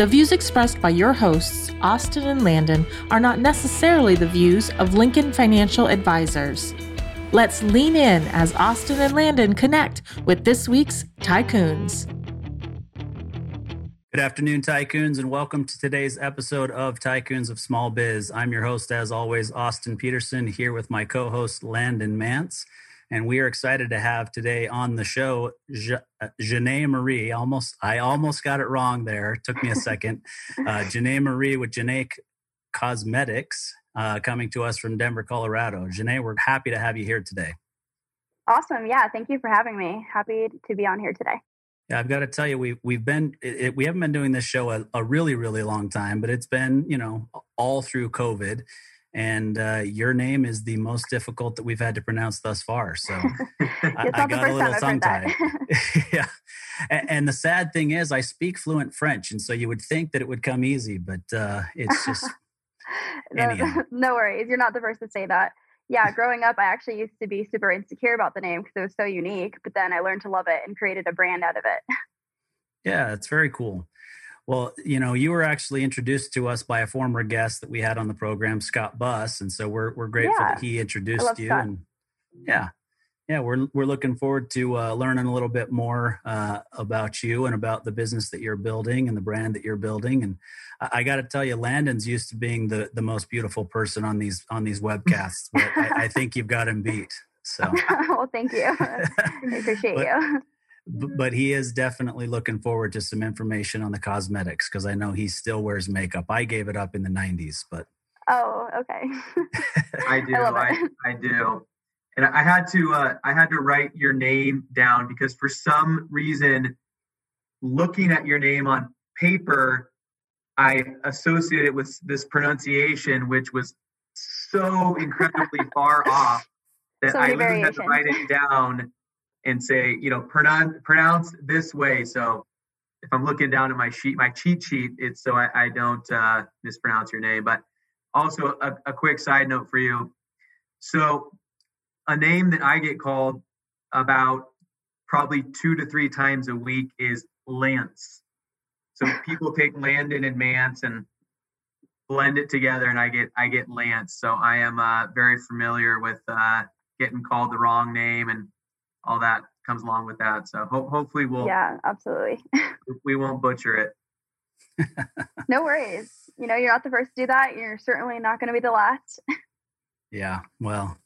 The views expressed by your hosts, Austin and Landon, are not necessarily the views of Lincoln Financial Advisors. Let's lean in as Austin and Landon connect with this week's Tycoons. Good afternoon, Tycoons, and welcome to today's episode of Tycoons of Small Biz. I'm your host, as always, Austin Peterson, here with my co host, Landon Mance and we are excited to have today on the show uh, Janae Marie. Almost, I almost got it wrong there. It took me a second. Uh, Janae Marie with Janae Cosmetics, uh, coming to us from Denver, Colorado. Janae, we're happy to have you here today. Awesome. Yeah, thank you for having me. Happy to be on here today. Yeah, I've got to tell you, we we've been it, we haven't been doing this show a, a really really long time, but it's been you know all through COVID and uh, your name is the most difficult that we've had to pronounce thus far. So I, I, got a little tongue tied. yeah, and, and, the sad thing is, I speak fluent French, and so you would think that it would come easy, but uh, it's just. no, no worries, you're not the first to say that. Yeah, growing up, I actually used to be super insecure about the name because it was so unique. But then I learned to love it and created a brand out of it. Yeah, it's very cool. Well, you know, you were actually introduced to us by a former guest that we had on the program, Scott Buss, and so we're we're grateful yeah. that he introduced you. Scott. And yeah, yeah, we're we're looking forward to uh, learning a little bit more uh, about you and about the business that you're building and the brand that you're building. And I, I got to tell you, Landon's used to being the the most beautiful person on these on these webcasts, but I, I think you've got him beat. So, well, thank you. I appreciate but, you but he is definitely looking forward to some information on the cosmetics because I know he still wears makeup. I gave it up in the 90s, but oh, okay. I do. I, I, I, do. And I had to uh, I had to write your name down because for some reason, looking at your name on paper, I associated it with this pronunciation, which was so incredibly far off that so I literally had to write it down and say, you know, pronounce pronounce this way. So if I'm looking down at my sheet, my cheat sheet, it's so I, I don't uh, mispronounce your name. But also a, a quick side note for you. So a name that I get called about probably two to three times a week is Lance. So people take Landon and Mance and blend it together, and I get I get Lance. So I am uh, very familiar with uh, getting called the wrong name and all that comes along with that. So ho- hopefully we'll yeah, absolutely. we won't butcher it. no worries. You know, you're not the first to do that. You're certainly not going to be the last. yeah. Well,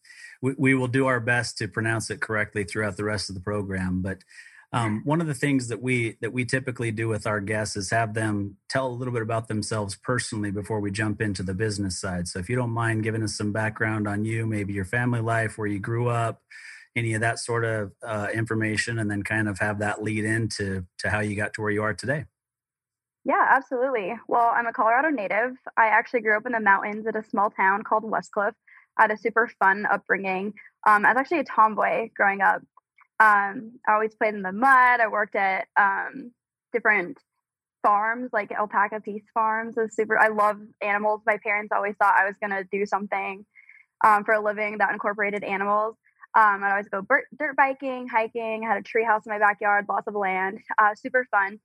we, we will do our best to pronounce it correctly throughout the rest of the program. But um, one of the things that we that we typically do with our guests is have them tell a little bit about themselves personally before we jump into the business side. So if you don't mind giving us some background on you, maybe your family life, where you grew up, any of that sort of uh, information and then kind of have that lead into to how you got to where you are today? Yeah absolutely. Well i'm a colorado native. I actually grew up in the mountains at a small town called Westcliffe i had a super fun upbringing. Um, i was actually a tomboy growing up. Um, i always played in the mud. I worked at um, different farms like alpaca peace farms. Is super i love animals. My parents always thought i was going to do something um, for a living that incorporated animals um, I'd always go dirt biking, hiking. Had a tree house in my backyard, lots of land, uh, super fun.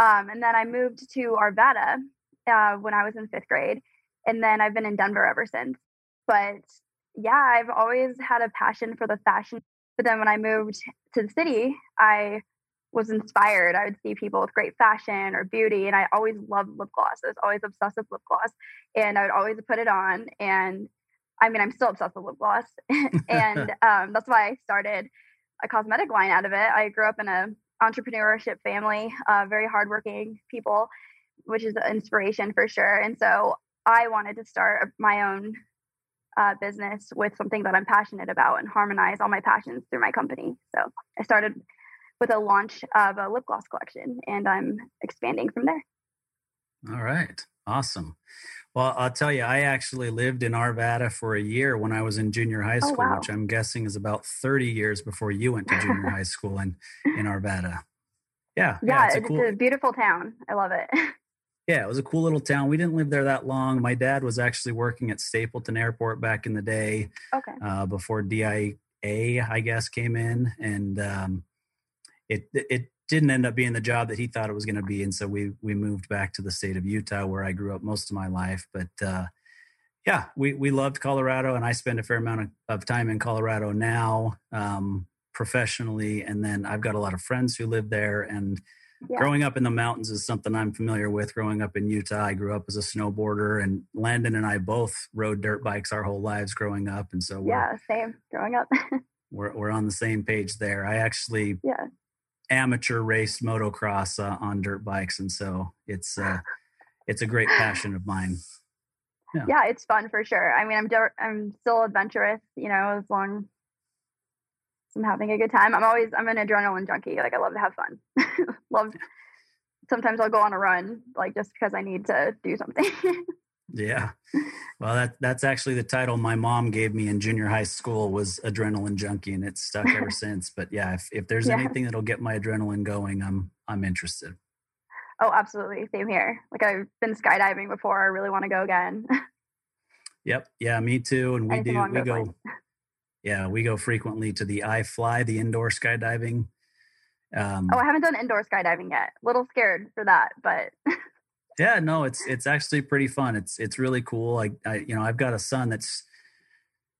Um, and then I moved to Arvada uh, when I was in fifth grade, and then I've been in Denver ever since. But yeah, I've always had a passion for the fashion. But then when I moved to the city, I was inspired. I would see people with great fashion or beauty, and I always loved lip gloss. I was always obsessed with lip gloss, and I would always put it on. And I mean, I'm still obsessed with lip gloss, and um, that's why I started a cosmetic line out of it. I grew up in a entrepreneurship family, uh, very hardworking people, which is an inspiration for sure. And so I wanted to start my own uh, business with something that I'm passionate about and harmonize all my passions through my company. So I started with a launch of a lip gloss collection, and I'm expanding from there. All right. Awesome. Well, I'll tell you, I actually lived in Arvada for a year when I was in junior high oh, school, oh, wow. which I'm guessing is about 30 years before you went to junior high school in, in Arvada. Yeah. Yeah, yeah it's, a, cool, a beautiful town. I love it. Yeah, it was a cool little town. We didn't live there that long. My dad was actually working at Stapleton Airport back in the day. Okay. Uh, before DIA, I guess, came in, and um, it it didn't end up being the job that he thought it was going to be, and so we we moved back to the state of Utah where I grew up most of my life. But uh, yeah, we we loved Colorado, and I spend a fair amount of, of time in Colorado now um, professionally, and then I've got a lot of friends who live there. And yeah. growing up in the mountains is something I'm familiar with. Growing up in Utah, I grew up as a snowboarder, and Landon and I both rode dirt bikes our whole lives growing up, and so yeah, same growing up. we're we're on the same page there. I actually yeah amateur raced motocross uh, on dirt bikes, and so it's uh, it's a great passion of mine. Yeah. yeah, it's fun for sure. I mean, I'm I'm still adventurous, you know, as long as I'm having a good time. I'm always I'm an adrenaline junkie. Like I love to have fun. love. Sometimes I'll go on a run, like just because I need to do something. Yeah. Well, that that's actually the title my mom gave me in junior high school was adrenaline junkie, and it's stuck ever since. But yeah, if, if there's yeah. anything that'll get my adrenaline going, I'm I'm interested. Oh, absolutely. Same here. Like I've been skydiving before. I really want to go again. yep. Yeah, me too. And we do we go yeah, we go frequently to the iFLY, the indoor skydiving. Um, oh, I haven't done indoor skydiving yet. A little scared for that, but Yeah, no, it's it's actually pretty fun. It's it's really cool. I, I you know I've got a son that's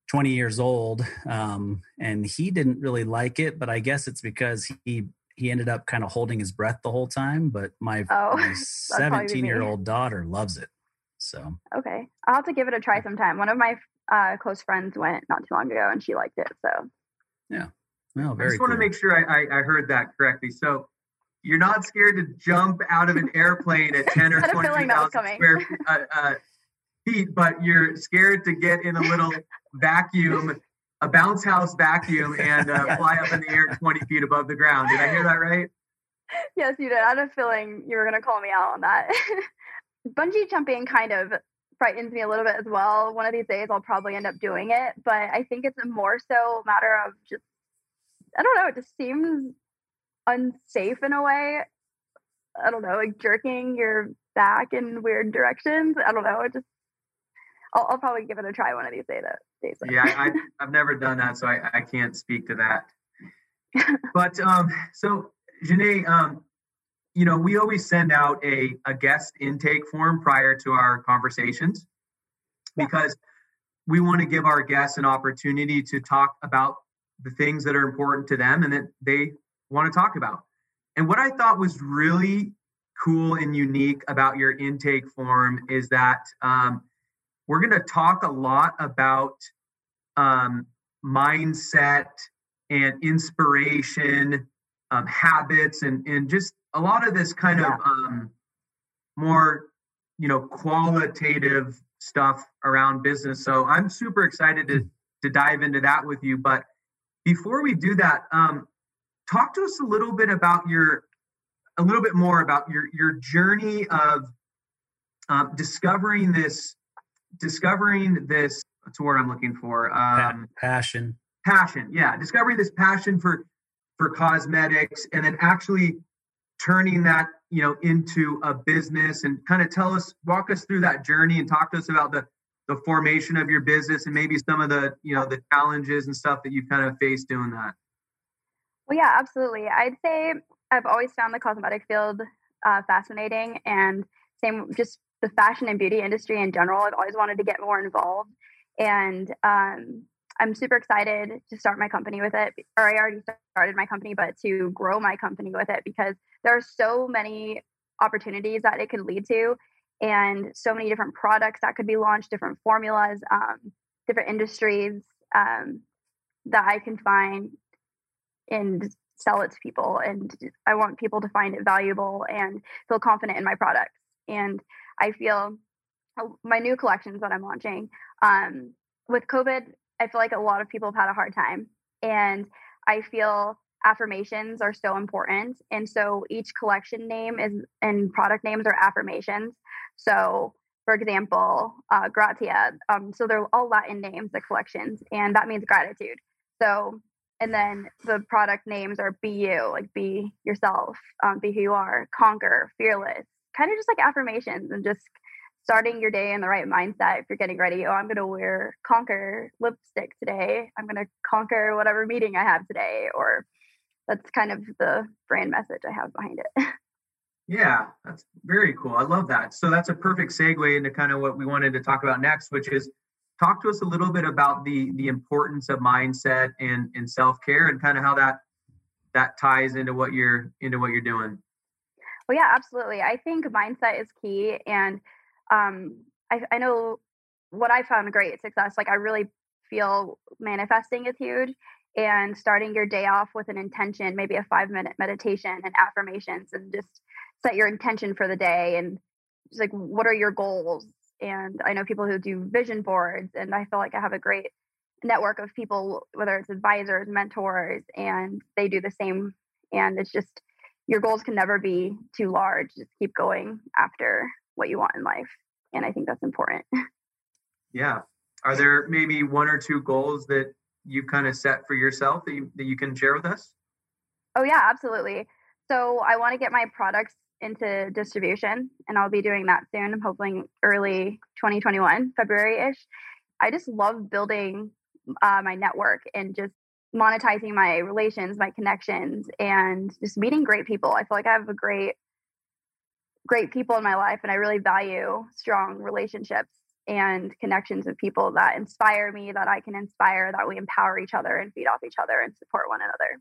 20 years old, um, and he didn't really like it, but I guess it's because he he ended up kind of holding his breath the whole time. But my, oh, my 17 year old daughter loves it. So okay, I'll have to give it a try sometime. One of my uh, close friends went not too long ago, and she liked it. So yeah, well, very. I just cool. want to make sure I, I, I heard that correctly. So you're not scared to jump out of an airplane at 10 or 20,000 square feet, uh, uh, feet, but you're scared to get in a little vacuum, a bounce house vacuum, and uh, fly up in the air 20 feet above the ground. Did I hear that right? Yes, you did. I had a feeling you were going to call me out on that. Bungee jumping kind of frightens me a little bit as well. One of these days, I'll probably end up doing it, but I think it's a more so matter of just I don't know. It just seems unsafe in a way. I don't know, like jerking your back in weird directions. I don't know. It just I'll, I'll probably give it a try one of these days. days yeah, I, I've never done that, so I, I can't speak to that. but um, so Janae, um, you know, we always send out a, a guest intake form prior to our conversations because we want to give our guests an opportunity to talk about the things that are important to them and that they want to talk about. And what I thought was really cool and unique about your intake form is that um, we're going to talk a lot about um, mindset and inspiration, um, habits, and and just a lot of this kind yeah. of um, more you know qualitative stuff around business. So I'm super excited to to dive into that with you. But before we do that, um, talk to us a little bit about your a little bit more about your your journey of um, discovering this discovering this what's the word i'm looking for? Um, passion. passion yeah discovering this passion for for cosmetics and then actually turning that you know into a business and kind of tell us walk us through that journey and talk to us about the the formation of your business and maybe some of the you know the challenges and stuff that you've kind of faced doing that well, yeah, absolutely. I'd say I've always found the cosmetic field uh, fascinating, and same just the fashion and beauty industry in general. I've always wanted to get more involved, and um, I'm super excited to start my company with it. Or I already started my company, but to grow my company with it because there are so many opportunities that it could lead to, and so many different products that could be launched, different formulas, um, different industries um, that I can find and sell it to people and i want people to find it valuable and feel confident in my products and i feel oh, my new collections that i'm launching um, with covid i feel like a lot of people have had a hard time and i feel affirmations are so important and so each collection name is and product names are affirmations So, for example, uh, gratia. Um, so they're all Latin names, the collections, and that means gratitude. So, and then the product names are be you, like be yourself, um, be who you are, conquer, fearless, kind of just like affirmations and just starting your day in the right mindset if you're getting ready. Oh i'm going to wear conquer lipstick today. I'm going to conquer whatever meeting i have today. Or that's kind of the brand message i have behind it. Yeah that's very cool. I love that. So that's a perfect segue into kind of what we wanted to talk about next which is talk to us a little bit about the the importance of mindset and and self-care and kind of how that that ties into what you're into what you're doing well yeah absolutely i think mindset is key and um, I, I know what I found great success, like I really feel manifesting is huge and starting your day off with an intention, maybe a five minute meditation and affirmations and just set your intention for the day and just like what are your goals? And I know people who do vision boards and I feel like I have a great network of people, whether it's advisors, mentors, and they do the same. And it's just your goals can never be too large. Just keep going after what you want in life. And I think that's important. Yeah. Are there maybe one or two goals that you've kind of set for yourself that you, that you can share with us? Oh, yeah, absolutely. So I want to get my products into distribution, and I'll be doing that soon. I'm hoping early 2021, February ish. I just love building uh, my network and just monetizing my relations, my connections, and just meeting great people. I feel like I have a great great people in my life and I really value strong relationships and connections with people that inspire me, that I can inspire, that we empower each other and feed off each other and support one another.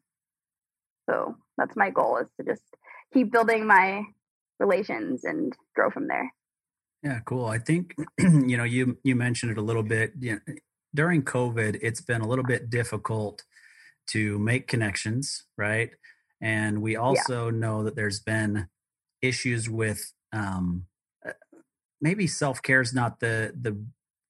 So that's my goal is to just keep building my relations and grow from there. Yeah, cool. I think you know you you mentioned it a little bit. You know, during COVID, it's been a little bit difficult to make connections, right? And we also yeah. know that there's been issues with um, uh, maybe self care is not the the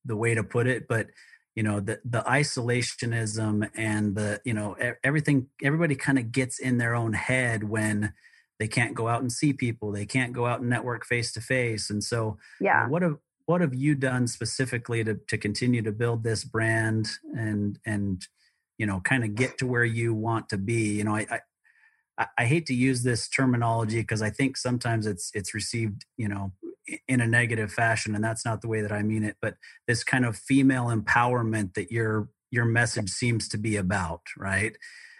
the way to put it, but you know the the isolationism and the you know everything everybody kind of gets in their own head when they can't go out and see people they can't go out and network face to face and so yeah what have what have you done specifically to to continue to build this brand and and you know kind of get to where you want to be you know i, I I, I hate to use this terminology because I think sometimes it's it's received, you know, in a negative fashion, and that's not the way that I mean it. But this kind of female empowerment that your your message seems to be about, right?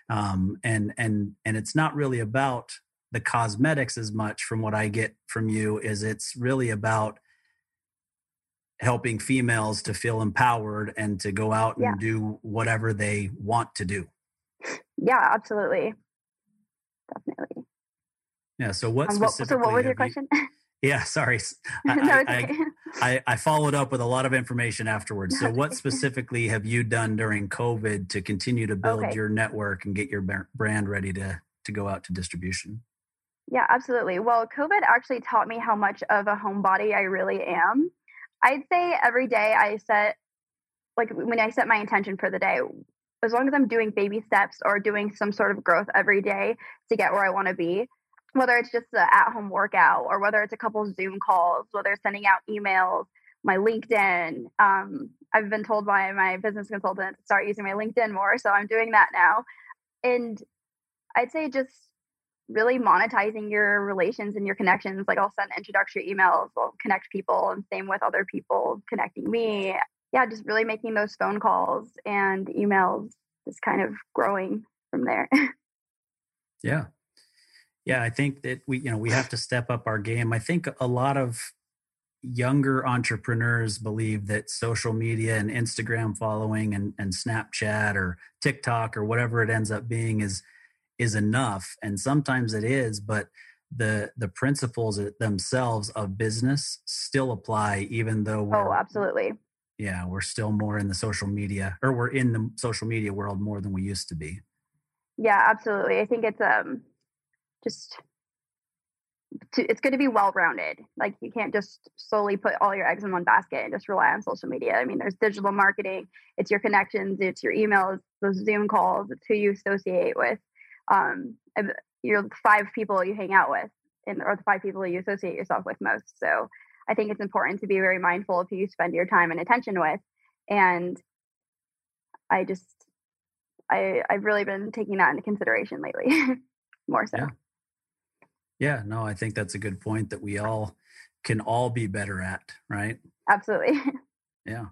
Um, and and and it's not really about the cosmetics as much from what I get from you is it's really about helping females to feel empowered and to go out and yeah. do whatever they want to do. Yeah, absolutely definitely. Yeah. So what um, what, so what was your question? You, yeah, sorry. I, no, okay. I, I, I, followed up with a lot of information afterwards. So, what specifically have you done during COVID to continue to build okay. your network and get your brand ready to to go out to distribution? Yeah, absolutely. Well, COVID actually taught me how much of a homebody I really am. I'd say every day I set, like when I set my intention for the day, as long as I'm doing baby steps or doing some sort of growth every day to get where I want to be, whether it's just an at home workout or whether it's a couple Zoom calls, whether it's sending out emails, my LinkedIn. Um, I've been told by my business consultant to start using my LinkedIn more. So I'm doing that now. And I'd say just really monetizing your relations and your connections. Like I'll send introductory emails, I'll connect people, and same with other people connecting me yeah, just really making those phone calls and emails, just kind of growing from there. yeah. Yeah, I think that we, you know, we have to step up our game. I think a lot of younger entrepreneurs believe that social media and Instagram following and, and Snapchat or TikTok or whatever it ends up being is is enough. And sometimes it is, but the the principles themselves of business still apply even though we're, oh absolutely yeah we're still more in the social media or we're in the social media world more than we used to be yeah absolutely i think it's um just to, it's going to be well rounded like you can't just solely put all your eggs in one basket and just rely on social media i mean there's digital marketing it's your connections it's your emails those zoom calls it's who you associate with um you're five people you hang out with and or the five people you associate yourself with most so I think it's important to be very mindful of who you spend your time and attention with. And I just, I, I've really been taking that into consideration lately, more so. Yeah. yeah, no, I think that's a good point that we all can all be better at, right? Absolutely. Yeah.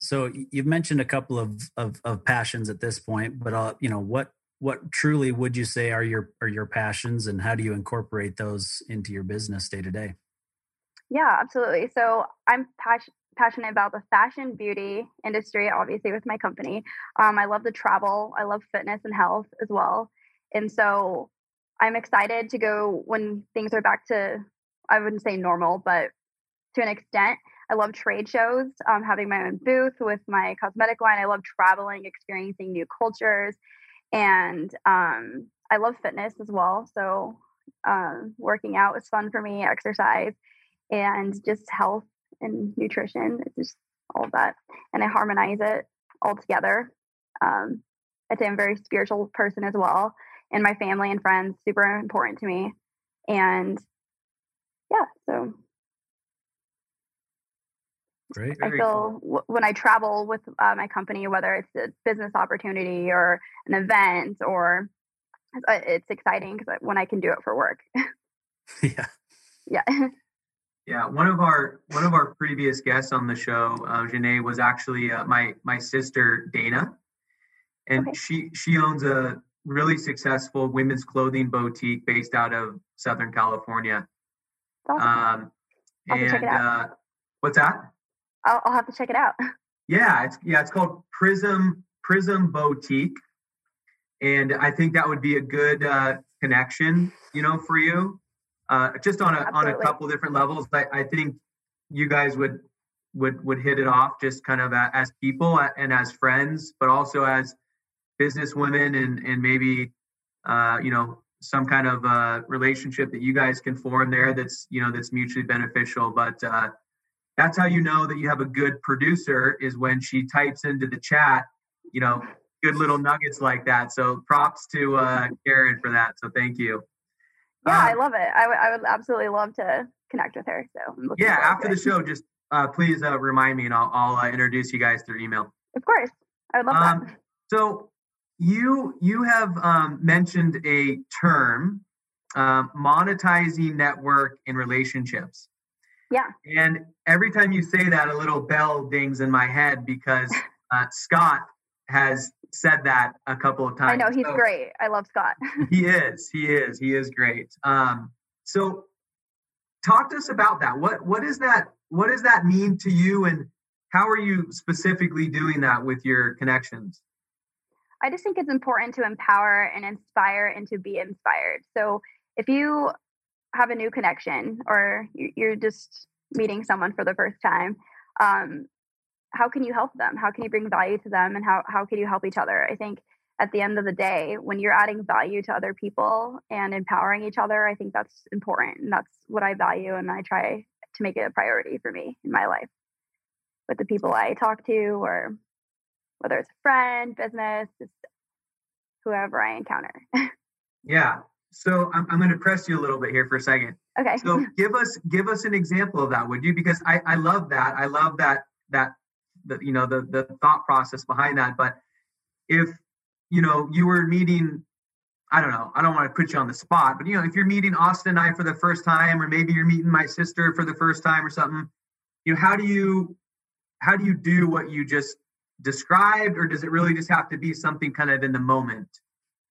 So you've mentioned a couple of, of, of passions at this point, but uh, you know what what truly would you say are your are your passions, and how do you incorporate those into your business day to day? Yeah, absolutely. So I'm passionate passionate about the fashion beauty industry, obviously with my company. Um, I love to travel. I love fitness and health as well. And so I'm excited to go when things are back to, I wouldn't say normal, but to an extent. I love trade shows, um, having my own booth with my cosmetic line. I love traveling, experiencing new cultures, and um, I love fitness as well. So um, working out is fun for me, exercise, and just health and nutrition. It's just all of that. And I harmonize it all together. Um, I'd say I'm a very spiritual person as well. And my family and friends, super important to me. And yeah, so Great. I feel w- when I travel with uh, my company, whether it's a business opportunity or an event, or uh, it's exciting because when I can do it for work. yeah. Yeah. Yeah, one of our one of our previous guests on the show, uh, Janae, was actually uh, my my sister Dana, and okay. she she owns a really successful women's clothing boutique based out of Southern California. Awesome. Um, and uh, what's that? I'll, I'll have to check it out. Yeah, it's yeah, it's called Prism Prism Boutique, and I think that would be a good uh, connection, you know, for you uh, just on a Absolutely. on a couple different levels. I, I think you guys would would would hit it off just kind of as people and as friends, but also as business women and and maybe uh, you know some kind of uh, relationship that you guys can form there that's you know that's mutually beneficial. But uh, that's how you know that you have a good producer is when she types into the chat, you know, good little nuggets like that. So props to uh, Karen for that. So thank you. Yeah, I um, love it. I, w- I would absolutely love to connect with her. So yeah, after the show, just uh, please uh, remind me, and I'll, I'll uh, introduce you guys through email. Of course, I would love um, that. So you you have um, mentioned a term, um, monetizing network and relationships. Yeah. And every time you say that, a little bell dings in my head because uh, Scott has said that a couple of times. I know he's so, great. I love Scott. he is. He is. He is great. Um, so, talk to us about that. What what is that? What does that mean to you, and how are you specifically doing that with your connections? I just think it's important to empower and inspire and to be inspired. So, if you have a new connection or you're just meeting someone for the first time, um, how can you help them? How can you bring value to them? And how, how can you help each other? I think at the end of the day, when you're adding value to other people and empowering each other, I think that's important. And that's what I value. And I try to make it a priority for me in my life with the people I talk to, or whether it's a friend, business, just whoever I encounter. yeah. So I'm, I'm going to press you a little bit here for a second. Okay. So give us give us an example of that, would you? Because I, I love that. I love that that the you know the the thought process behind that. But if you know you were meeting, I don't know, I don't want to put you on the spot, but you know if you're meeting Austin and I for the first time, or maybe you're meeting my sister for the first time or something, you know how do you how do you do what you just described, or does it really just have to be something kind of in the moment?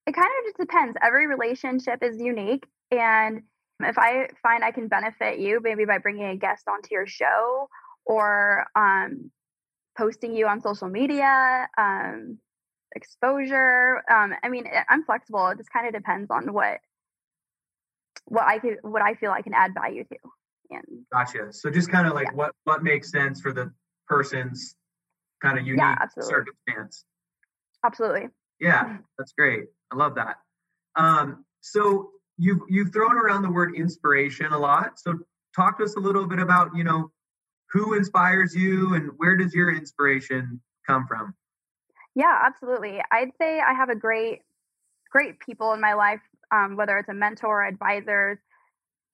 It kind of just depends. Every relationship is unique, and if I find I can benefit you, maybe by bringing a guest onto your show or um, posting you on social media, um, exposure. Um, I mean, I'm flexible. It just kind of depends on what what I could what I feel I can add value to. And gotcha. So just kind of like yeah. what what makes sense for the person's kind of unique yeah, circumstance. Absolutely. Yeah, that's great. I love that. Um, so you've you've thrown around the word inspiration a lot. So talk to us a little bit about you know who inspires you and where does your inspiration come from? Yeah, absolutely. I'd say I have a great, great people in my life, um, whether it's a mentor, advisors,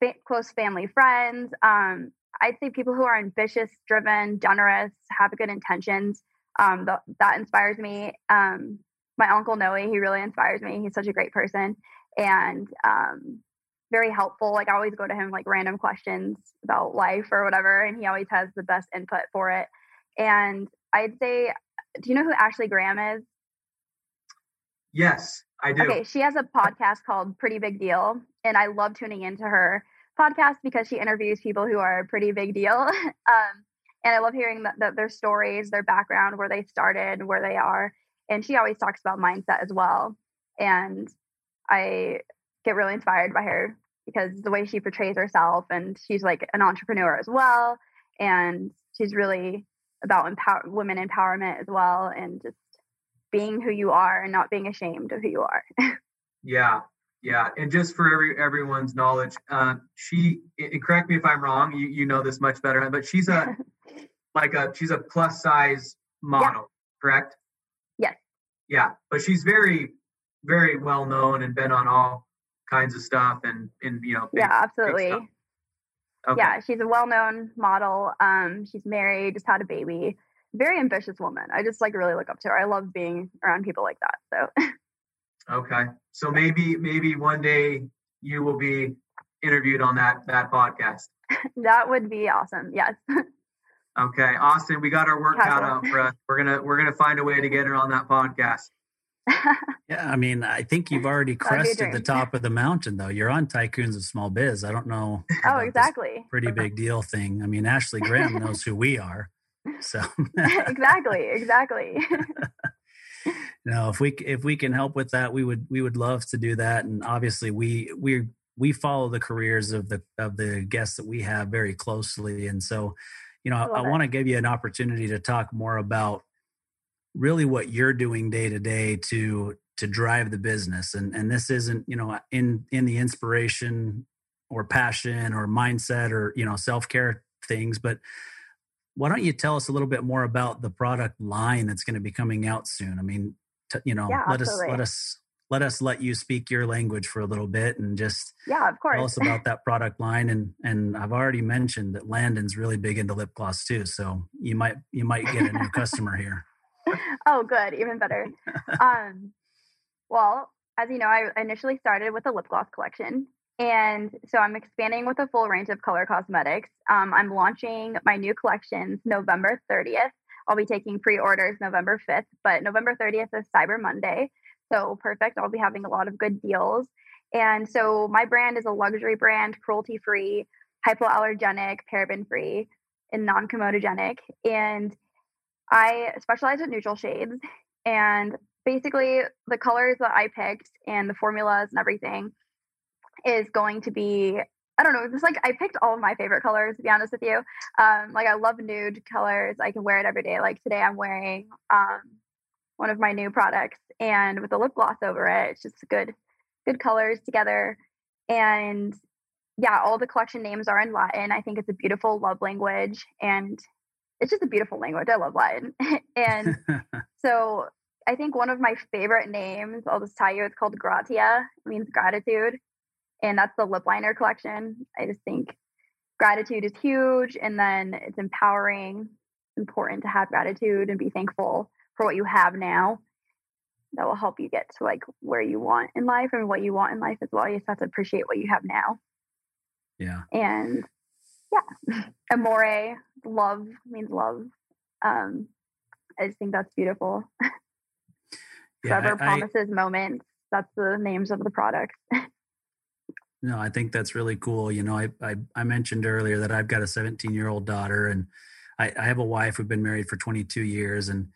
fa- close family friends. Um, I'd say people who are ambitious, driven, generous, have good intentions. Um, the, that inspires me. Um, my uncle Noe, he really inspires me. He's such a great person and um, very helpful. Like I always go to him like random questions about life or whatever, and he always has the best input for it. And I'd say, do you know who Ashley Graham is? Yes, I do. Okay, she has a podcast called Pretty Big Deal, and I love tuning into her podcast because she interviews people who are a pretty big deal. um, and I love hearing the, the, their stories, their background, where they started, where they are. And she always talks about mindset as well. And I get really inspired by her because the way she portrays herself, and she's like an entrepreneur as well. And she's really about empower women empowerment as well, and just being who you are and not being ashamed of who you are. yeah, yeah, and just for every everyone's knowledge, uh, she and correct me if I'm wrong. You you know this much better, but she's a like a she's a plus size model, yeah. correct? Yeah, but she's very very well known and been on all kinds of stuff and and you know big, yeah absolutely okay. yeah she's a well-known model um she's married just had a baby very ambitious woman i just like really look up to her i love being around people like that so Okay. So maybe maybe one day you will be interviewed on that that podcast. that would be awesome. Yes. okay, Austin, we got our work cut out for us. We're gonna we're gonna find a way to get her on that podcast. yeah, I mean, I think you've already crested the top of the mountain, though. You're on Tycoons of Small Biz. I don't know. Oh, exactly. Pretty big deal thing. I mean, Ashley Graham knows who we are. So exactly, exactly no, if we if we can help with that, we would we would love to do that. And obviously, we we we follow the careers of the of the guests that we have very closely. And so, you know, I, I want to give you an opportunity to talk more about really what you're doing day to day to to drive the business. And and this isn't you know in in the inspiration or passion or mindset or you know self care things, but why don't you tell us a little bit more about the product line that's going to be coming out soon? I mean, t- you know, yeah, let absolutely. us let us let us let you speak your language for a little bit and just yeah, of course. tell us about that product line. And and I've already mentioned that Landon's really big into lip gloss too, so you might you might get a new customer here. Oh, good, even better. um, well, as you know, I initially started with a lip gloss collection, and so I'm expanding with a full range of color cosmetics. Um, I'm launching my new collections November 30th. I'll be taking pre orders November 5th, but November 30th is Cyber Monday. So perfect. I'll be having a lot of good deals. And so my brand is a luxury brand, cruelty free, hypoallergenic, paraben free, and non comedogenic. And I specialize in neutral shades. And basically, the colors that I picked and the formulas and everything is going to be I don't know, just like I picked all of my favorite colors to be honest with you. Um, like I love nude colors. I can wear it every day. Like today I'm wearing um, one of my new products and with a lip gloss over it. It's just good good colors together. And yeah, all the collection names are in Latin. I think it's a beautiful love language and it's just a beautiful language. I love Latin. and so I think one of my favorite names, I'll just tell you, it's called Gratia. It means gratitude and that's the lip liner collection. I just think gratitude is huge, and then it's empowering. important to have gratitude and be thankful for what you have now. That will help you get to like where you want in life and what you want in life as well. You just have to appreciate what you have now. Yeah. And yeah, amore, love means love. Um, I just think that's beautiful. Yeah, Forever I, promises I, moments. That's the names of the products. No, I think that's really cool. You know, I, I, I mentioned earlier that I've got a 17 year old daughter and I, I have a wife who've been married for 22 years and,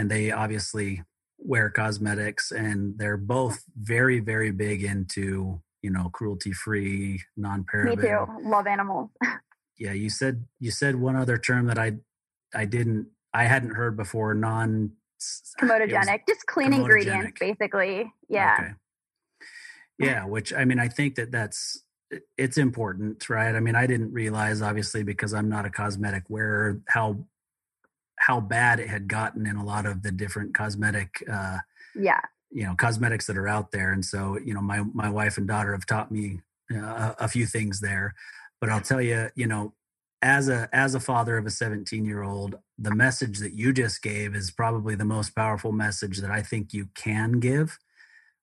and they obviously wear cosmetics and they're both very, very big into, you know, cruelty free, non paraben. Me too. Love animals. yeah. You said, you said one other term that I, I didn't, I hadn't heard before, non ah, comedogenic, just clean ingredients, basically. Yeah. Okay yeah which i mean i think that that's it's important right i mean i didn't realize obviously because i'm not a cosmetic wearer how how bad it had gotten in a lot of the different cosmetic uh yeah. you know cosmetics that are out there. And so you know my my wife and daughter have taught me uh, a, a few things there. But i'll tell you you know as a as a father of a 17 year old the message that you just gave is probably the most powerful message that i think you can give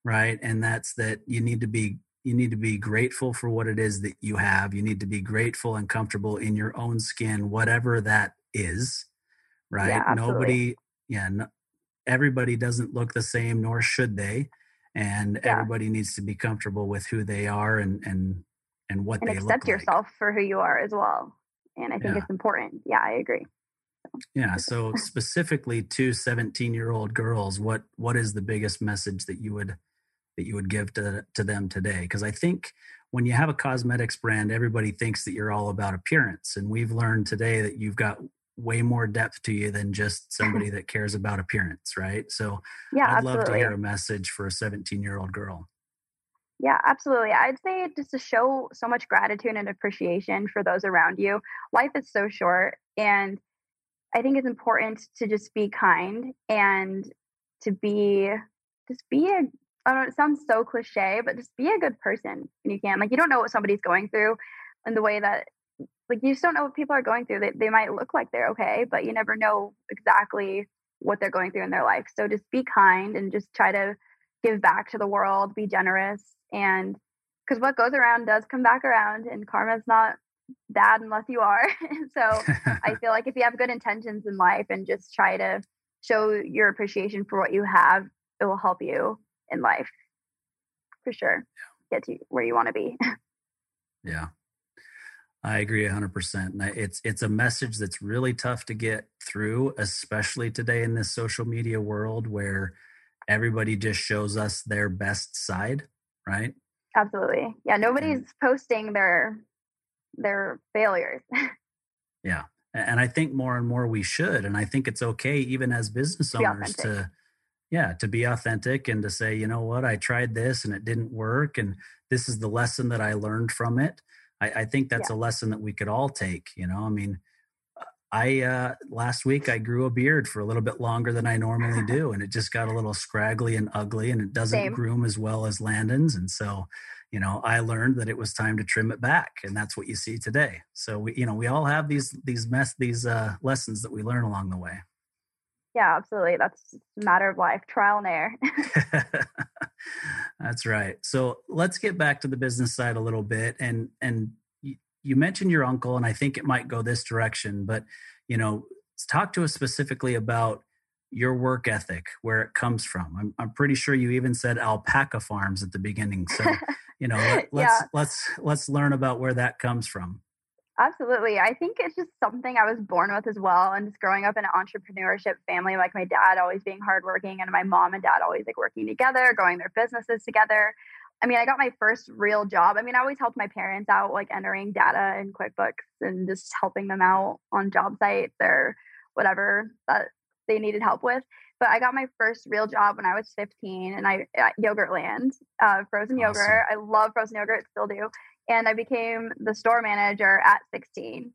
right? And that's that you need to be you need to be grateful for what it is that you have. You need to be grateful and comfortable in your own skin whatever that is right? Yeah, nobody yeah no, everybody doesn't look the same nor should they and yeah. everybody needs to be comfortable with who they are and and and what and they accept yourself for who you are as well and i think yeah. it's important. Yeah i agree. Yeah so specifically to 17 year old girls what what is the biggest message that you would that you would give to to them today? Because i think when you have a cosmetics brand everybody thinks that you're all about appearance and we've learned today that you've got way more depth to you than just somebody that cares about appearance right so yeah i'd absolutely. love to hear a message for a 17 year old girl yeah, absolutely. I'd say just to show so much gratitude and appreciation for those around you. Life is so short, and I think it's important to just be kind and to be just be a I don't know, it sounds so cliche, but just be a good person when you can. Like you don't know what somebody's going through and the way that like you just don't know what people are going through. They they might look like they're okay, but you never know exactly what they're going through in their life. So just be kind and just try to give back to the world, be generous and because what goes around does come back around and karma's not bad unless you are. So i feel like if you have good intentions in life and just try to show your appreciation for what you have it will help you in life. For sure. Get to where you want to be. Yeah I agree 100%. It's it's a message that's really tough to get through especially today in this social media world where everybody just shows us their best side right? Absolutely. Yeah, nobody's and, posting their their failures. yeah. And I think more and more we should and I think it's okay even as business owners to yeah, to be authentic and to say, you know what, I tried this and it didn't work and this is the lesson that I learned from it. I, I think that's yeah. a lesson that we could all take, you know. I mean, I uh, last week I grew a beard for a little bit longer than I normally do, and it just got a little scraggly and ugly, and it doesn't Same. groom as well as Landon's. And so, you know, I learned that it was time to trim it back, and that's what you see today. So we, you know, we all have these these mess these uh, lessons that we learn along the way. Yeah, absolutely. That's a matter of life, trial and error. that's right. So let's get back to the business side a little bit, and and you mentioned your uncle, and I think it might go this direction, but you know, talk to us specifically about your work ethic, where it comes from. I'm, I'm pretty sure you even said alpaca farms at the beginning. So, you know, let, us yeah. let's let's learn about where that comes from. Absolutely. I think it's just something I was born with as well. And just growing up in an entrepreneurship family, like my dad always being hardworking and my mom and dad always like working together, growing their businesses together. I mean, I got my first real job. I mean, I always helped my parents out, like entering data in QuickBooks and just helping them out on job sites or whatever that they needed help with. But I got my first real job when I was 15 and I at Yogurtland, uh, frozen awesome. yogurt. I love frozen yogurt, still do. And I became the store manager at 16.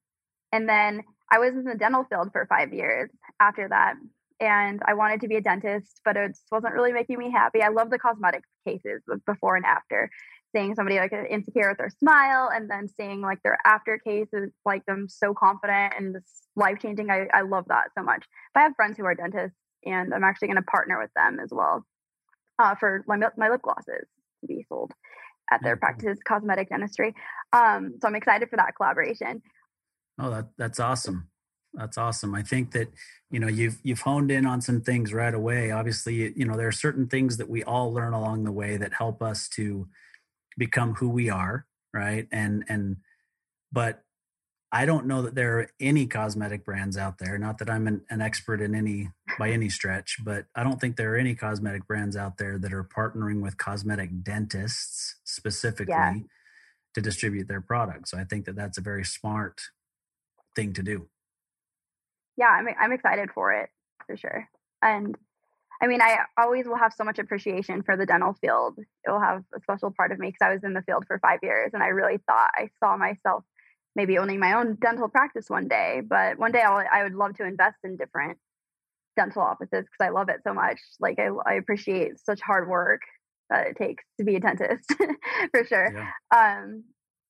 And then I was in the dental field for five years after that and I wanted to be a dentist, but it wasn't really making me happy. I love the cosmetic cases before and after, seeing somebody like insecure with their smile, and then seeing like their after cases, like them so confident and this life changing. I, I love that so much. But I have friends who are dentists, and I'm actually going to partner with them as well uh, for my, my lip glosses to be sold at their mm-hmm. practice cosmetic dentistry. Um, so I'm excited for that collaboration. Oh, that that's awesome. That's awesome. I think that you know you've you've honed in on some things right away. Obviously, you know there are certain things that we all learn along the way that help us to become who we are, right? And and but I don't know that there are any cosmetic brands out there. Not that I'm an, an expert in any by any stretch, but I don't think there are any cosmetic brands out there that are partnering with cosmetic dentists specifically yeah. to distribute their products. So I think that that's a very smart thing to do yeah, I'm I'm excited for it for sure. And I mean, I always will have so much appreciation for the dental field. It will have a special part of me because I was in the field for five years, and I really thought I saw myself maybe owning my own dental practice one day. But one day I'll, I would love to invest in different dental offices because I love it so much. Like I, I appreciate such hard work that it takes to be a dentist for sure. Yeah. Um,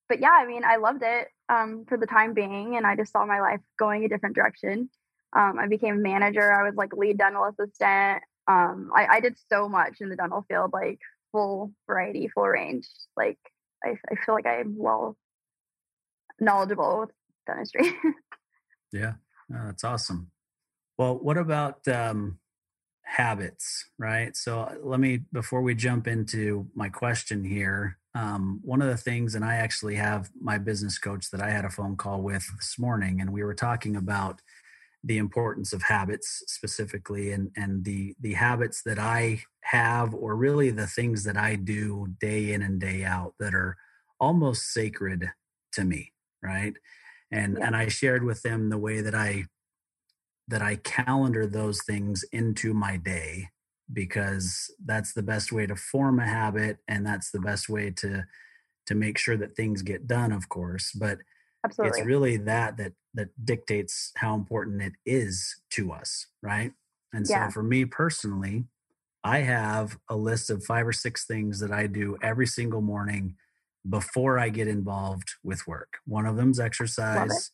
but yeah, I mean, I loved it. um, for the time being, and I just saw my life going a different direction. Um, I became manager. I was like lead dental assistant. Um, I, I did so much in the dental field, like full variety, full range. Like I, I feel like I'm well knowledgeable with dentistry. yeah, oh, that's awesome. Well, what about um, habits, right? So uh, let me, before we jump into my question here, um, one of the things, and I actually have my business coach that I had a phone call with this morning, and we were talking about the importance of habits specifically and and the the habits that I have or really the things that I do day in and day out that are almost sacred to me right and yeah. and I shared with them the way that I that I calendar those things into my day because that's the best way to form a habit and that's the best way to to make sure that things get done of course but Absolutely. it's really that that that dictates how important it is to us right and so yeah. for me personally i have a list of five or six things that i do every single morning before i get involved with work. One of them's exercise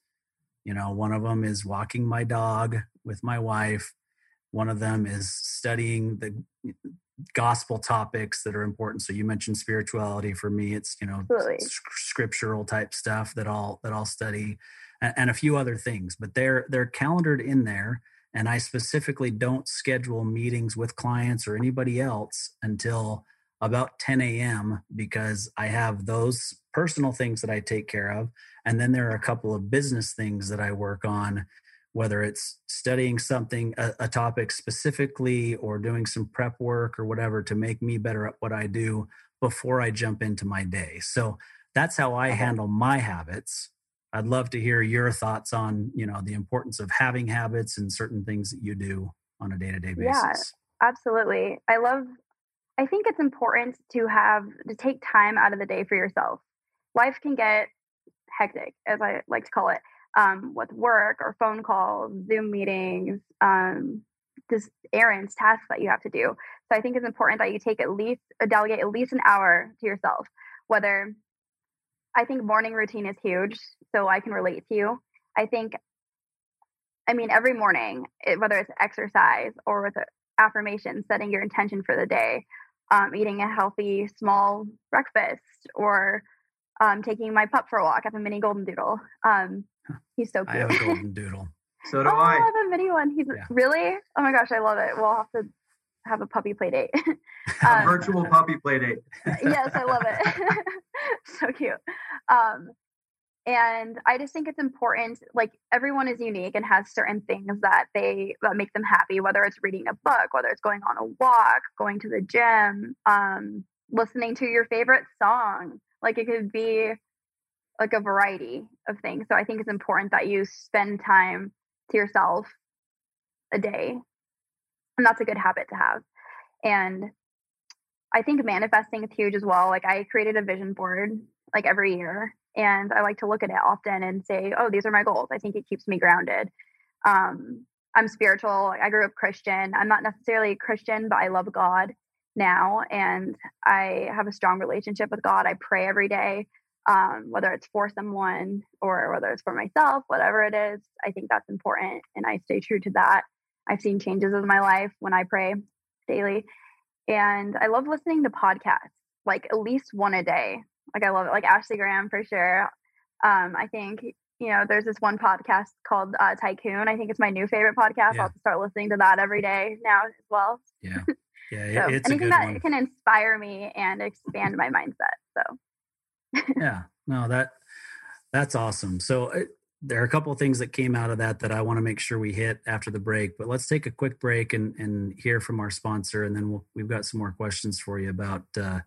you know one of them is walking my dog with my wife one of them is studying the gospel topics that are important. So you mentioned spirituality for me it's you know scriptural type stuff that i'll that i'll study and, and a few other things but they're they're calendared in there and i specifically don't schedule meetings with clients or anybody else until about 10 a.m because i have those personal things that i take care of. And then there are a couple of business things that i work on whether it's studying something a, a, topic specifically or doing some prep work or whatever to make me better at what i do before i jump into my day. So that's how i uh-huh. handle my habits. I'd love to hear your thoughts on you know the importance of having habits and certain things that you do on a day-to-day basis. yeah absolutely. I love i think it's important to have to take time out of the day for yourself life can get hectic as i like to call it um, with work or phone calls, Zoom meetings, um, just errands, tasks that you have to do. So I think it's important that you take at least uh, delegate at least an hour to yourself. Whether I think morning routine is huge, so I can relate to you. I think, I mean, every morning, it, whether it's exercise or with affirmation, setting your intention for the day, um, eating a healthy small breakfast, or um, taking my pup for a walk. I have a mini golden doodle. Um, He's so cute. I have a golden doodle. so do oh, I. I have a mini one. He's yeah. really. Oh my gosh, I love it. We'll have to have a puppy play date. um, virtual puppy play date. yes, I love it. so cute. And I just think it's important. Like everyone is unique and has certain things that they that make them happy. Whether it's reading a book, whether it's going on a walk, going to the gym, um, listening to your favorite song. Like it could be like a variety of things. So I think it's important that you spend time to yourself a day. And that's a good habit to have. And I think manifesting is huge as well. Like I created a vision board like every year and I like to look at it often and say, "Oh, these are my goals." I think it keeps me grounded. Um, I'm spiritual. I grew up Christian. I'm not necessarily a Christian, but I love God now and I have a strong relationship with God. I pray every day um, whether it's for someone or whether it's for myself, whatever it is, I think that's important. And I stay true to that. I've seen changes in my life when I pray daily. And I love listening to podcasts, like at least one a day. Like I love it, like Ashley Graham for sure. Um, I think, you know, there's this one podcast called uh, Tycoon. I think it's my new favorite podcast. Yeah. I'll start listening to that every day now as well. Yeah. Yeah. so anything that one. can inspire me and expand my mindset. So yeah, no, that that's awesome. So uh, there are a couple of things that came out of that that I want to make sure we hit after the break. But let's take a quick break and and hear from our sponsor, and then we'll, we've got some more questions for you about uh,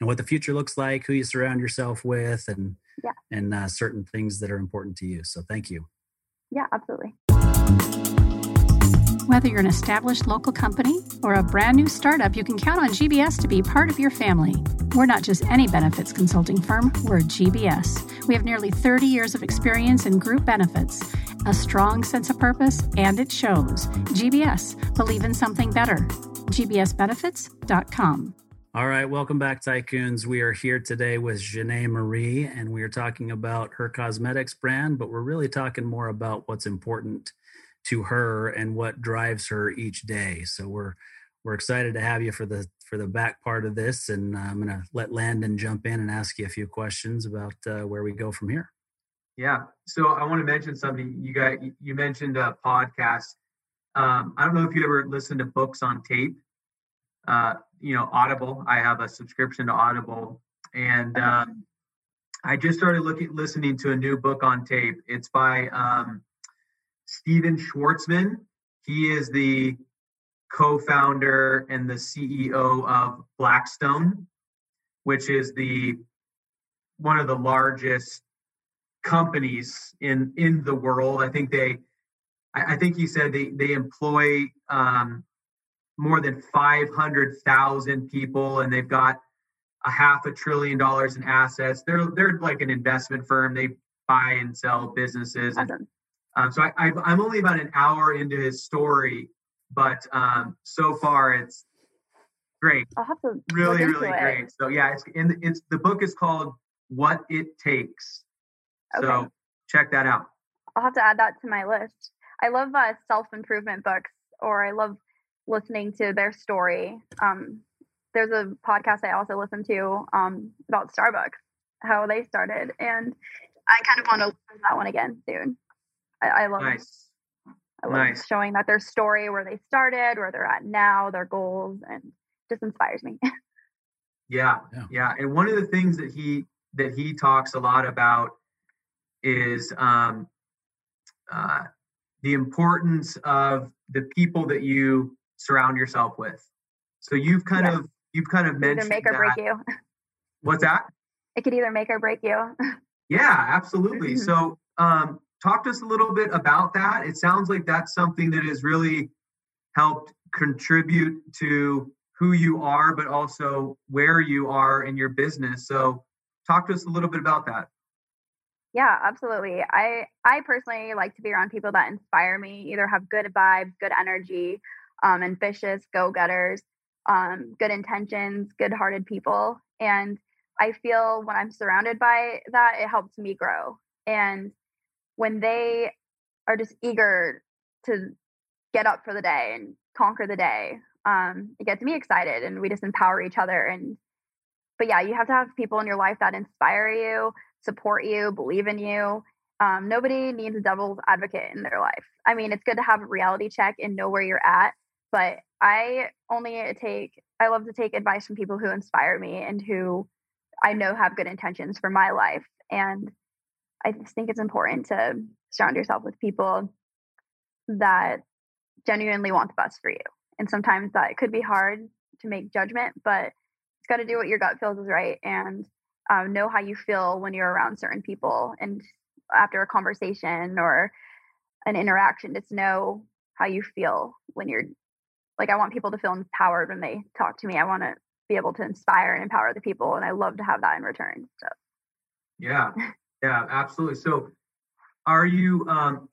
you know, what the future looks like, who you surround yourself with, and yeah. and uh, certain things that are important to you. So thank you. Yeah, absolutely. Whether you're an established local company or a brand new startup, you can count on GBS to be part of your family. We're not just any benefits consulting firm, we're GBS. We have nearly 30 years of experience in group benefits, a strong sense of purpose, and it shows. GBS, believe in something better. GBSbenefits.com. All right, welcome back, Tycoons. We are here today with Zhonnae Marie, and we are talking about her cosmetics brand, but we're really talking more about what's important to her and what drives her each day. So we're we're excited to have you for the for the back part of this, and uh, I'm going to let Landon jump in and ask you a few questions about uh, where we go from here. Yeah. So I want to mention something. You got you mentioned a podcast. Um, I don't know if you ever listened to books on tape uh, you know, Audible. I have a subscription to Audible, and um, I just started looking, listening to a new book on tape. It's by um, Stephen Schwarzman. He is the co-founder and the CEO of Blackstone, which is the one of the largest companies in in the world. I think they, I, I think he said they they employ um, more than 500,000 people and they've got a half a trillion dollars in assets. They're they're like an investment firm. They buy and sell businesses. And, um, so I, am only about an hour into his story, but um, so far it's great. I'll have to really really it. great. So yeah, it's in it's the book is called What It Takes. Okay. So check that out. I'll have to add that to my list. I love uh, self improvement books, or I love listening to their story. Um, there's a podcast I also listen to um, about Starbucks, how they started, and I kind of want to listen to that one again soon. I, I love nice. I love nice. showing that their story, where they started, where they're at now, their goals, and just inspires me. yeah, yeah, yeah. And one of the things that he that he talks a lot about is um, uh, the importance of the people that you surround yourself with. So you've kind of you've kind of mentioned either make or that. break you. What's that? It could either make or break you. yeah, absolutely. Mm-hmm. So um, talk to us a little bit about that. It sounds like that's something that has really helped contribute to who you are, but also where you are in your business. So talk to us a little bit about that. Yeah, absolutely. I I personally like to be around people that inspire me, either have good vibes, good energy, um, ambitious go-getters, um, good intentions, good-hearted people. And I feel when I'm surrounded by that, it helps me grow. And when they are just eager to get up for the day and conquer the day, um, it gets me excited and we just empower each other. And but yeah, you have to have people in your life that inspire you, support you, believe in you. Um, nobody needs a devil's advocate in their life. I mean, it's good to have a reality check and know where you're at, but I only take I love to take advice from people who inspire me and who I know have good intentions for my life. And I just think it's important to surround yourself with people that genuinely want the best for you. And sometimes that could be hard to make judgment, but it's got to do what your gut feels is right and um, know how you feel when you're around certain people. And after a conversation or an interaction, just know how you feel when you're like I want people to feel empowered when they talk to me. I want to be able to inspire and empower the people, and I love to have that in return. So, yeah, yeah, absolutely. So, are you? Um,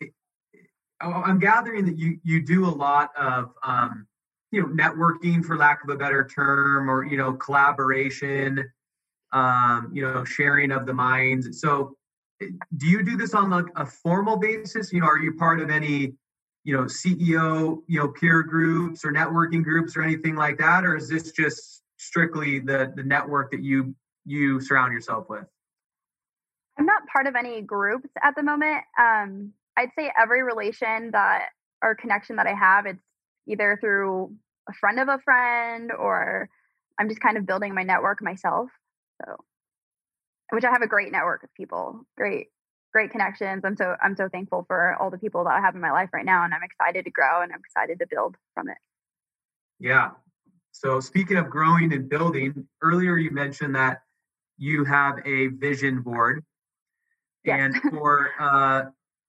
I'm gathering that you you do a lot of um, you know networking, for lack of a better term, or you know collaboration, um, you know sharing of the minds. So, do you do this on like a formal basis? You know, are you part of any you know ceo you know peer groups or networking groups or anything like that? Or is this just strictly the the network that you you surround yourself with? I'm not part of any groups at the moment. Um i'd say every relation that or connection that i have it's either through a friend of a friend or i'm just kind of building my network myself so. Which i have a great network of people great great connections. I'm so I'm so thankful for all the people that I have in my life right now, and I'm excited to grow and I'm excited to build from it. Yeah. So speaking of growing and building, earlier you mentioned that you have a vision board, yes. and for uh,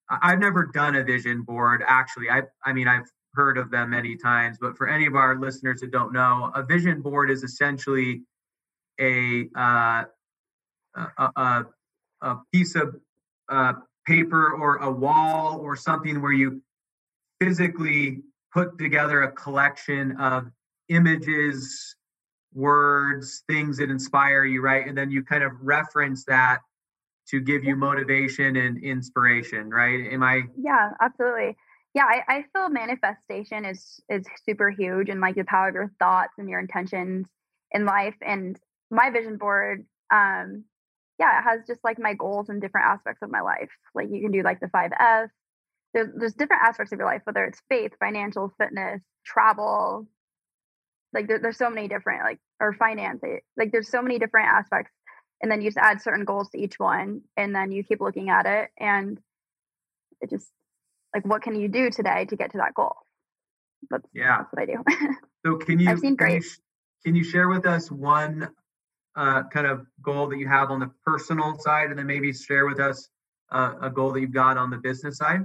I've never done a vision board actually. I I mean I've heard of them many times, but for any of our listeners that don't know, a vision board is essentially a uh, a, a, a piece of uh, paper or a wall or something where you physically put together a collection of images, words, things that inspire you, right? And then you kind of reference that to give you motivation and inspiration, right? Am I? Yeah, absolutely. Yeah, I, I feel manifestation is is super huge and like the power of your thoughts and your intentions in life. And my vision board, um, yeah, it has just like my goals and different aspects of my life. Like you can do like the five F. There's there's different aspects of your life, whether it's faith, financial, fitness, travel. Like there, there's so many different like or finance. Eh, like there's so many different aspects and then you just add certain goals to each one and then you keep looking at it and it just like what can you do today to get to that goal that's yeah that's what i do so can you i've seen great can you, can you share with us one uh, kind of goal that you have on the personal side and then maybe share with us uh, a goal that you've got on the business side?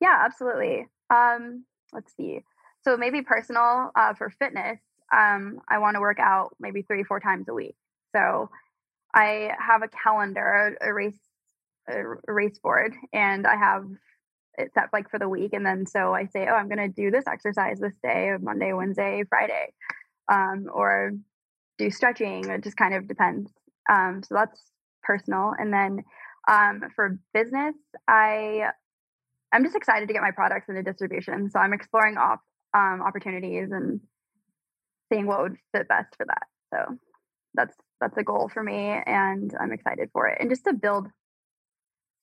Yeah absolutely. Um, let's see. So maybe personal uh, for fitness um, i want to work out maybe three four times a week. So I have a calendar, a race, a race board, and I have it set like for the week. And then so I say, oh, I'm going to do this exercise this day, Monday, Wednesday, Friday, um, or do stretching. It just kind of depends. Um, so that's personal. And then um, for business, I I'm just excited to get my products into distribution. So I'm exploring op- um, opportunities and seeing what would fit best for that. So that's that's a goal for me and i'm excited for it and just to build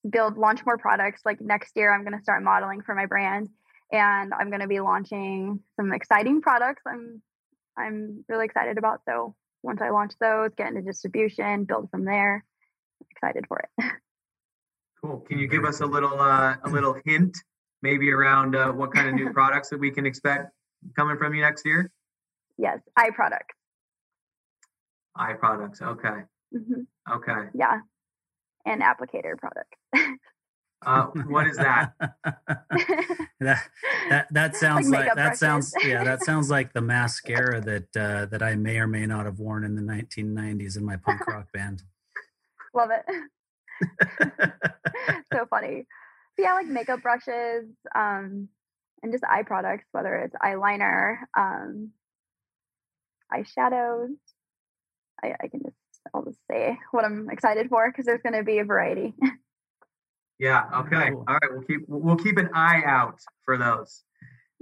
build launch more products like next year i'm going to start modeling for my brand and i'm going to be launching some exciting products i'm i'm really excited about so once i launch those get into distribution build from there I'm excited for it cool can you give us a little uh, a little hint maybe around uh, what kind of new products that we can expect coming from you next year yes eye products Eye products. Okay. Mm-hmm. Okay. Yeah. And applicator products. uh, what is that? that that that sounds like, like that brushes. sounds yeah that sounds like the mascara that uh, that I may or may not have worn in the 1990s in my punk rock band. Love it. so funny. But yeah, like makeup brushes, um, and just eye products, whether it's eyeliner, um, eyeshadows, I, I can just I'll just say what I'm excited for because there's going to be a variety. Yeah. Okay. All right. We'll keep we'll keep an eye out for those.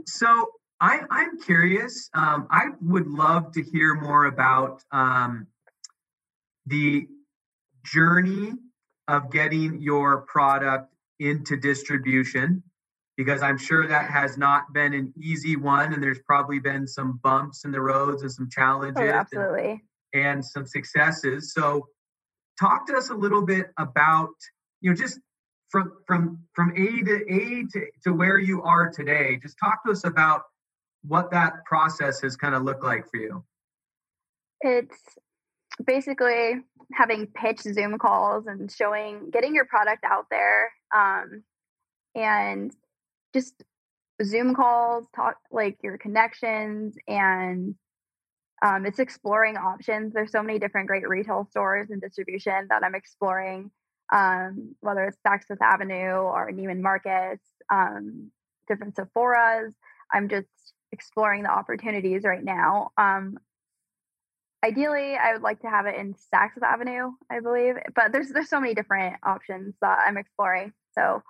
So I I'm curious. Um, I would love to hear more about um, the journey of getting your product into distribution because I'm sure that has not been an easy one, and there's probably been some bumps in the roads and some oh, challenges. Oh, absolutely and some successes. So, talk to us a little bit about you know just from from from A to A to, to where you are today. Just talk to us about what that process has kind of looked like for you. It's basically having pitch Zoom calls and showing, getting your product out there, um, and just Zoom calls, talk like your connections and um, it's exploring options. There's so many different great retail stores and distribution that I'm exploring, um, whether it's Saks Fifth Avenue or Neiman Marcus, um, different Sephora's. I'm just exploring the opportunities right now. Um, ideally, I would like to have it in Saks Fifth Avenue, I believe, but there's there's so many different options that I'm exploring. So,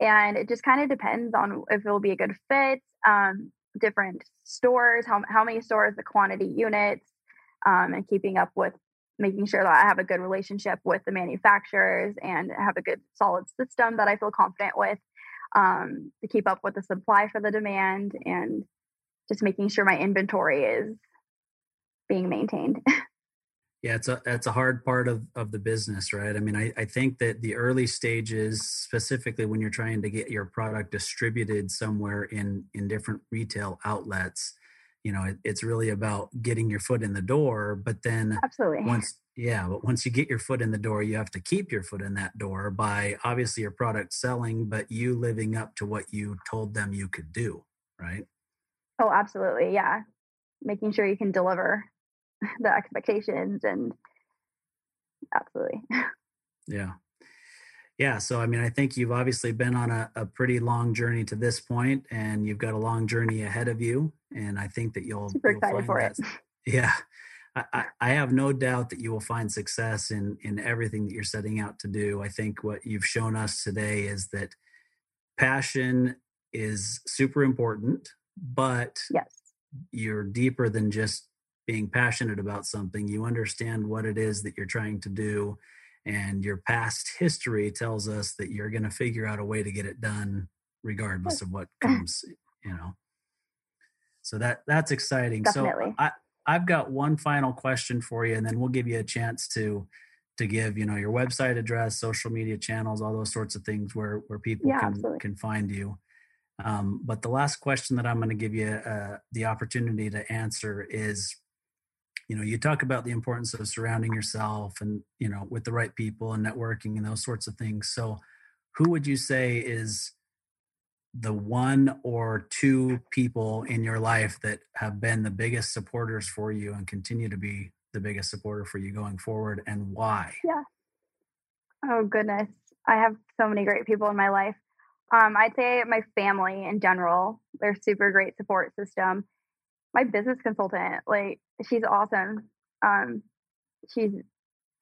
and it just kind of depends on if it will be a good fit. Um, different stores, how, how many stores, the quantity units, um, and keeping up with making sure that I have a good relationship with the manufacturers and have a good solid system that I feel confident with um, to keep up with the supply for the demand and just making sure my inventory is being maintained. Yeah, it's a it's a hard part of of the business, right? I mean, I, I think that the early stages, specifically when you're trying to get your product distributed somewhere in in different retail outlets, you know, it, it's really about getting your foot in the door. But then absolutely once yeah, but once you get your foot in the door, you have to keep your foot in that door by obviously your product selling, but you living up to what you told them you could do, right? Oh, absolutely. Yeah. Making sure you can deliver the expectations and absolutely. Yeah. Yeah. So, I mean, I think you've obviously been on a, a pretty long journey to this point and you've got a long journey ahead of you. And I think that you'll, super you'll excited for that, it. Yeah. I, I have no doubt that you will find success in in everything that you're setting out to do. I think what you've shown us today is that passion is super important, but yes. you're deeper than just being passionate about something. You understand what it is that you're trying to do, and your past history tells us that you're going to figure out a way to get it done regardless of what comes, you know. So that that's exciting. Definitely. So I I've got one final question for you, and then we'll give you a chance to to give you know your website address, social media channels, all those sorts of things where where people yeah, can absolutely. can find you. Um, but the last question that I'm going to give you uh, the opportunity to answer is, you know, you talk about the importance of surrounding yourself and you know with the right people and networking and those sorts of things. So, who would you say is the one or two people in your life that have been the biggest supporters for you and continue to be the biggest supporter for you going forward and why? Yeah. Oh, goodness. I have so many great people in my life. Um, I'd say my family in general, they're super great support system. My business consultant, like, she's awesome. Um, she's,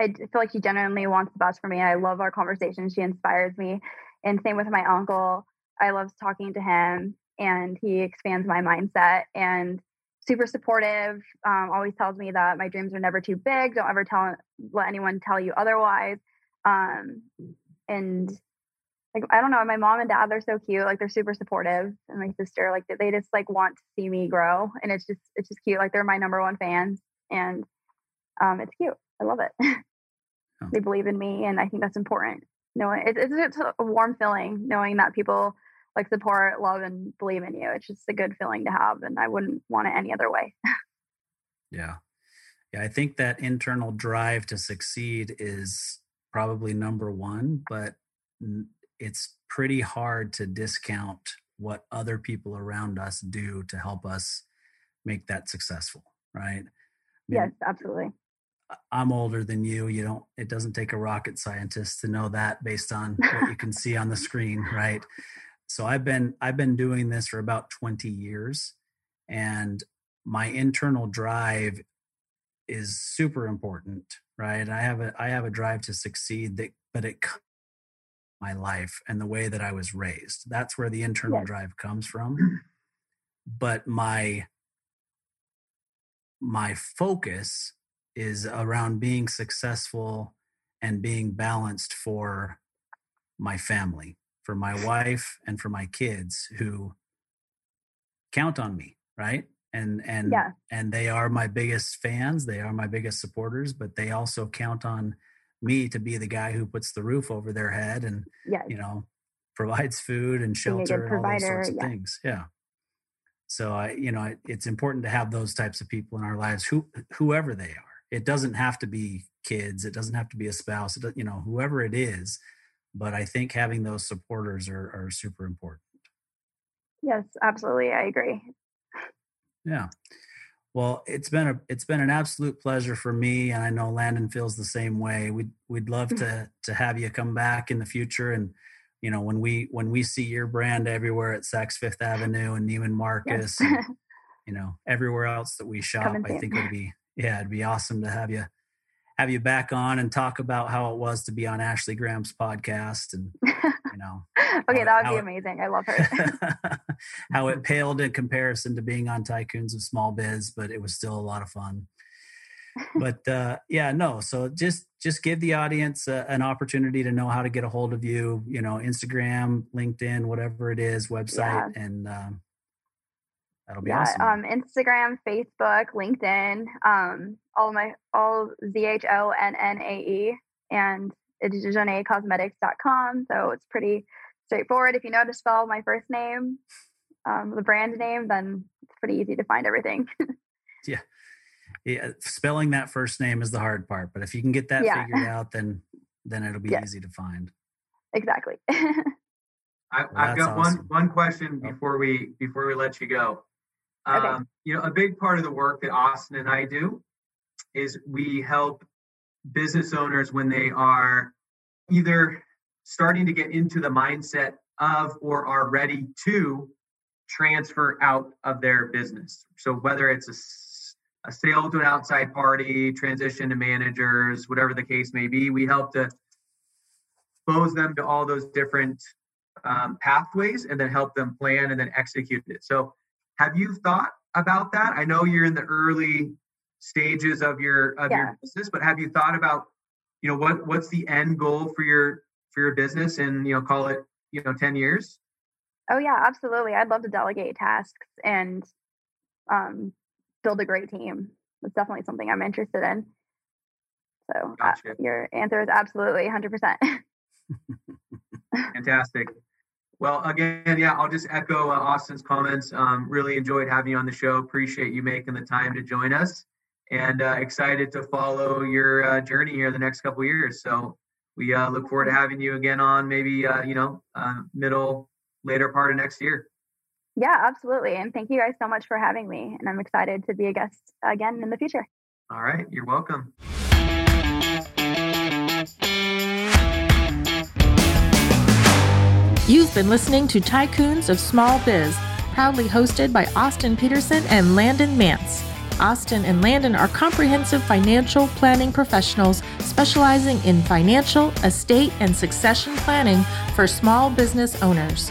I feel like she genuinely wants the best for me. I love our conversations. She inspires me. And same with my uncle. I love talking to him and he expands my mindset and super supportive. Um, always tells me that my dreams are never too big. Don't ever tell let anyone tell you otherwise. Um, and like I don't know, my mom and dad they're so cute. Like they're super supportive, and my sister like they just like want to see me grow, and it's just it's just cute. Like they're my number one fans, and um, it's cute. I love it. Oh. they believe in me, and I think that's important. Knowing it's, it's a warm feeling knowing that people like support, love, and believe in you. It's just a good feeling to have, and I wouldn't want it any other way. yeah, yeah. I think that internal drive to succeed is probably number one, but it's pretty hard to discount what other people around us do to help us make that successful, right? I mean, yes, absolutely. I'm older than you. You don't, it doesn't take a rocket scientist to know that based on what you can see on the screen, right? So i've been i've been doing this for about 20 years and my internal drive is super important right? I have a i have a drive to succeed that but it my life and the way that i was raised. That's where the internal yes. drive comes from. But my my focus is around being successful and being balanced for my family for my wife and for my kids who count on me right and and yeah. and they are my biggest fans they are my biggest supporters but they also count on me to be the guy who puts the roof over their head and yes. you know provides food and shelter and all those sorts of yeah. things yeah so i you know it's important to have those types of people in our lives who whoever they are it doesn't have to be kids it doesn't have to be a spouse it, you know whoever it is but I think having those supporters are, are super important. Yes, absolutely. I agree. Yeah. Well, it's been a it's been an absolute pleasure for me, and I know Landon feels the same way. We'd we'd love to to have you come back in the future, and you know when we when we see your brand everywhere at Saks Fifth Avenue and Neiman Marcus, yes. and, you know everywhere else that we shop, I think it'd be yeah, it'd be awesome to have you have you back on and talk about how it was to be on Ashley Graham's podcast and you know okay that would be it, amazing. I love her. how it paled in comparison to being on Tycoons of Small Biz but it was still a lot of fun. But uh, yeah no so just just give the audience uh, an opportunity to know how to get a hold of you you know Instagram LinkedIn whatever it is website yeah. and um, That'll be yeah, awesome. Um, Instagram, Facebook, LinkedIn, um, all my all Z H O N N A E, and com. So it's pretty straightforward. If you know to spell my first name, um, the brand name, then it's pretty easy to find everything. yeah. Yeah, spelling that first name is the hard part, but if you can get that yeah. figured out, then then it'll be easy to find. Exactly. I, have got awesome. one one question oh. before we before we let you go. Okay. Um, you know, a big part of the work that Austin and I do is we help business owners when they are either starting to get into the mindset of or are ready to transfer out of their business. So whether it's a a sale to an outside party, transition to managers, whatever the case may be. We help to expose them to all those different um, pathways and then help them plan and then execute it. So, have you thought about that? I know you're in the early stages of your of yeah. your business, but have you thought about you know what what's the end goal for your for your business and you know call it you know 10 years? Oh yeah, absolutely. I'd love to delegate tasks and um, build a great team. It's definitely something I'm interested in. So uh, gotcha. uh, your answer is absolutely 100%. Fantastic. Well, again, yeah, I'll just echo uh, Austin's comments. Um, really enjoyed having you on the show. Appreciate you making the time to join us, and uh, excited to follow your uh, journey here the next couple years. So we uh, look forward to having you again on maybe uh, you know uh, middle later part of next year. Yeah, absolutely. And thank you guys so much for having me. And I'm excited to be a guest again in the future. All right, you're welcome. You've been listening to Tycoons of Small Biz, proudly hosted by Austin Peterson and Landon Mance. Austin and Landon are comprehensive financial planning professionals specializing in financial, estate, and succession planning for small business owners.